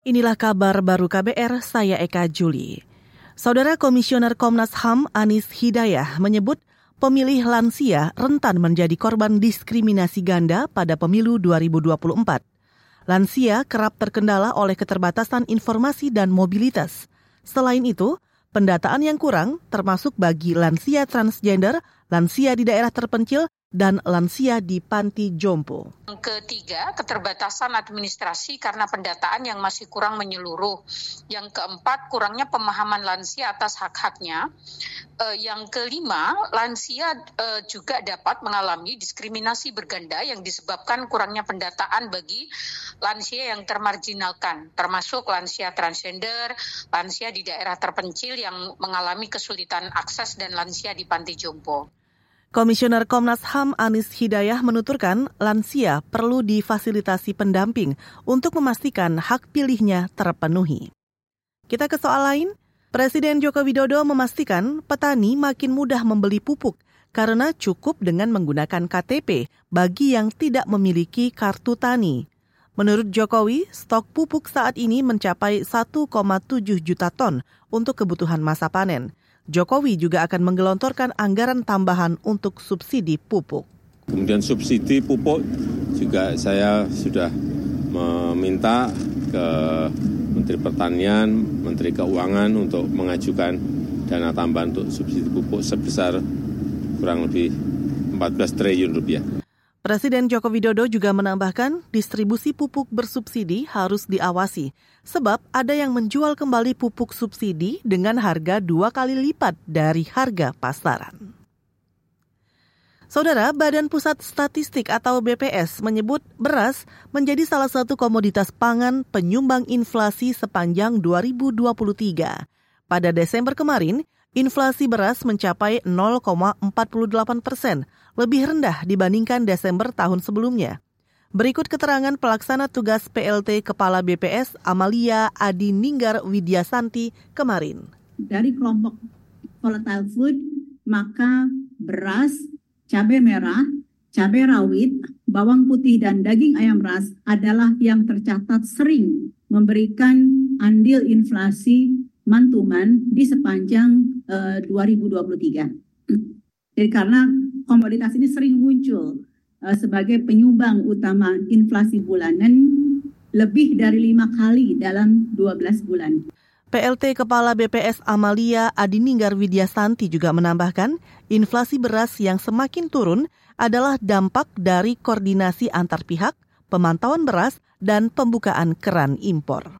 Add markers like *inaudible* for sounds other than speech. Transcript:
Inilah kabar baru KBR, saya Eka Juli. Saudara Komisioner Komnas HAM Anis Hidayah menyebut pemilih lansia rentan menjadi korban diskriminasi ganda pada pemilu 2024. Lansia kerap terkendala oleh keterbatasan informasi dan mobilitas. Selain itu, pendataan yang kurang termasuk bagi lansia transgender, lansia di daerah terpencil, dan lansia di panti jompo. Ketiga, keterbatasan administrasi karena pendataan yang masih kurang menyeluruh. Yang keempat, kurangnya pemahaman lansia atas hak-haknya. Uh, yang kelima, lansia uh, juga dapat mengalami diskriminasi berganda yang disebabkan kurangnya pendataan bagi lansia yang termarginalkan, termasuk lansia transgender, lansia di daerah terpencil yang mengalami kesulitan akses dan lansia di panti jompo. Komisioner Komnas HAM Anis Hidayah menuturkan lansia perlu difasilitasi pendamping untuk memastikan hak pilihnya terpenuhi. Kita ke soal lain. Presiden Joko Widodo memastikan petani makin mudah membeli pupuk karena cukup dengan menggunakan KTP bagi yang tidak memiliki kartu tani. Menurut Jokowi, stok pupuk saat ini mencapai 1,7 juta ton untuk kebutuhan masa panen. Jokowi juga akan menggelontorkan anggaran tambahan untuk subsidi pupuk. Kemudian subsidi pupuk juga saya sudah meminta ke Menteri Pertanian, Menteri Keuangan untuk mengajukan dana tambahan untuk subsidi pupuk sebesar kurang lebih 14 triliun rupiah. Presiden Joko Widodo juga menambahkan distribusi pupuk bersubsidi harus diawasi, sebab ada yang menjual kembali pupuk subsidi dengan harga dua kali lipat dari harga pasaran. Saudara, Badan Pusat Statistik atau BPS menyebut beras menjadi salah satu komoditas pangan penyumbang inflasi sepanjang 2023. Pada Desember kemarin, inflasi beras mencapai 0,48 persen, lebih rendah dibandingkan Desember tahun sebelumnya. Berikut keterangan pelaksana tugas PLT Kepala BPS Amalia Adi Ninggar Widyasanti kemarin. Dari kelompok volatile food, maka beras, cabai merah, cabai rawit, bawang putih, dan daging ayam ras adalah yang tercatat sering memberikan andil inflasi mantuman di sepanjang uh, 2023. *clears throat* Jadi karena komoditas ini sering muncul uh, sebagai penyumbang utama inflasi bulanan lebih dari lima kali dalam 12 bulan. PLT Kepala BPS Amalia Adininggar Widyasanti juga menambahkan, inflasi beras yang semakin turun adalah dampak dari koordinasi antar pihak, pemantauan beras, dan pembukaan keran impor.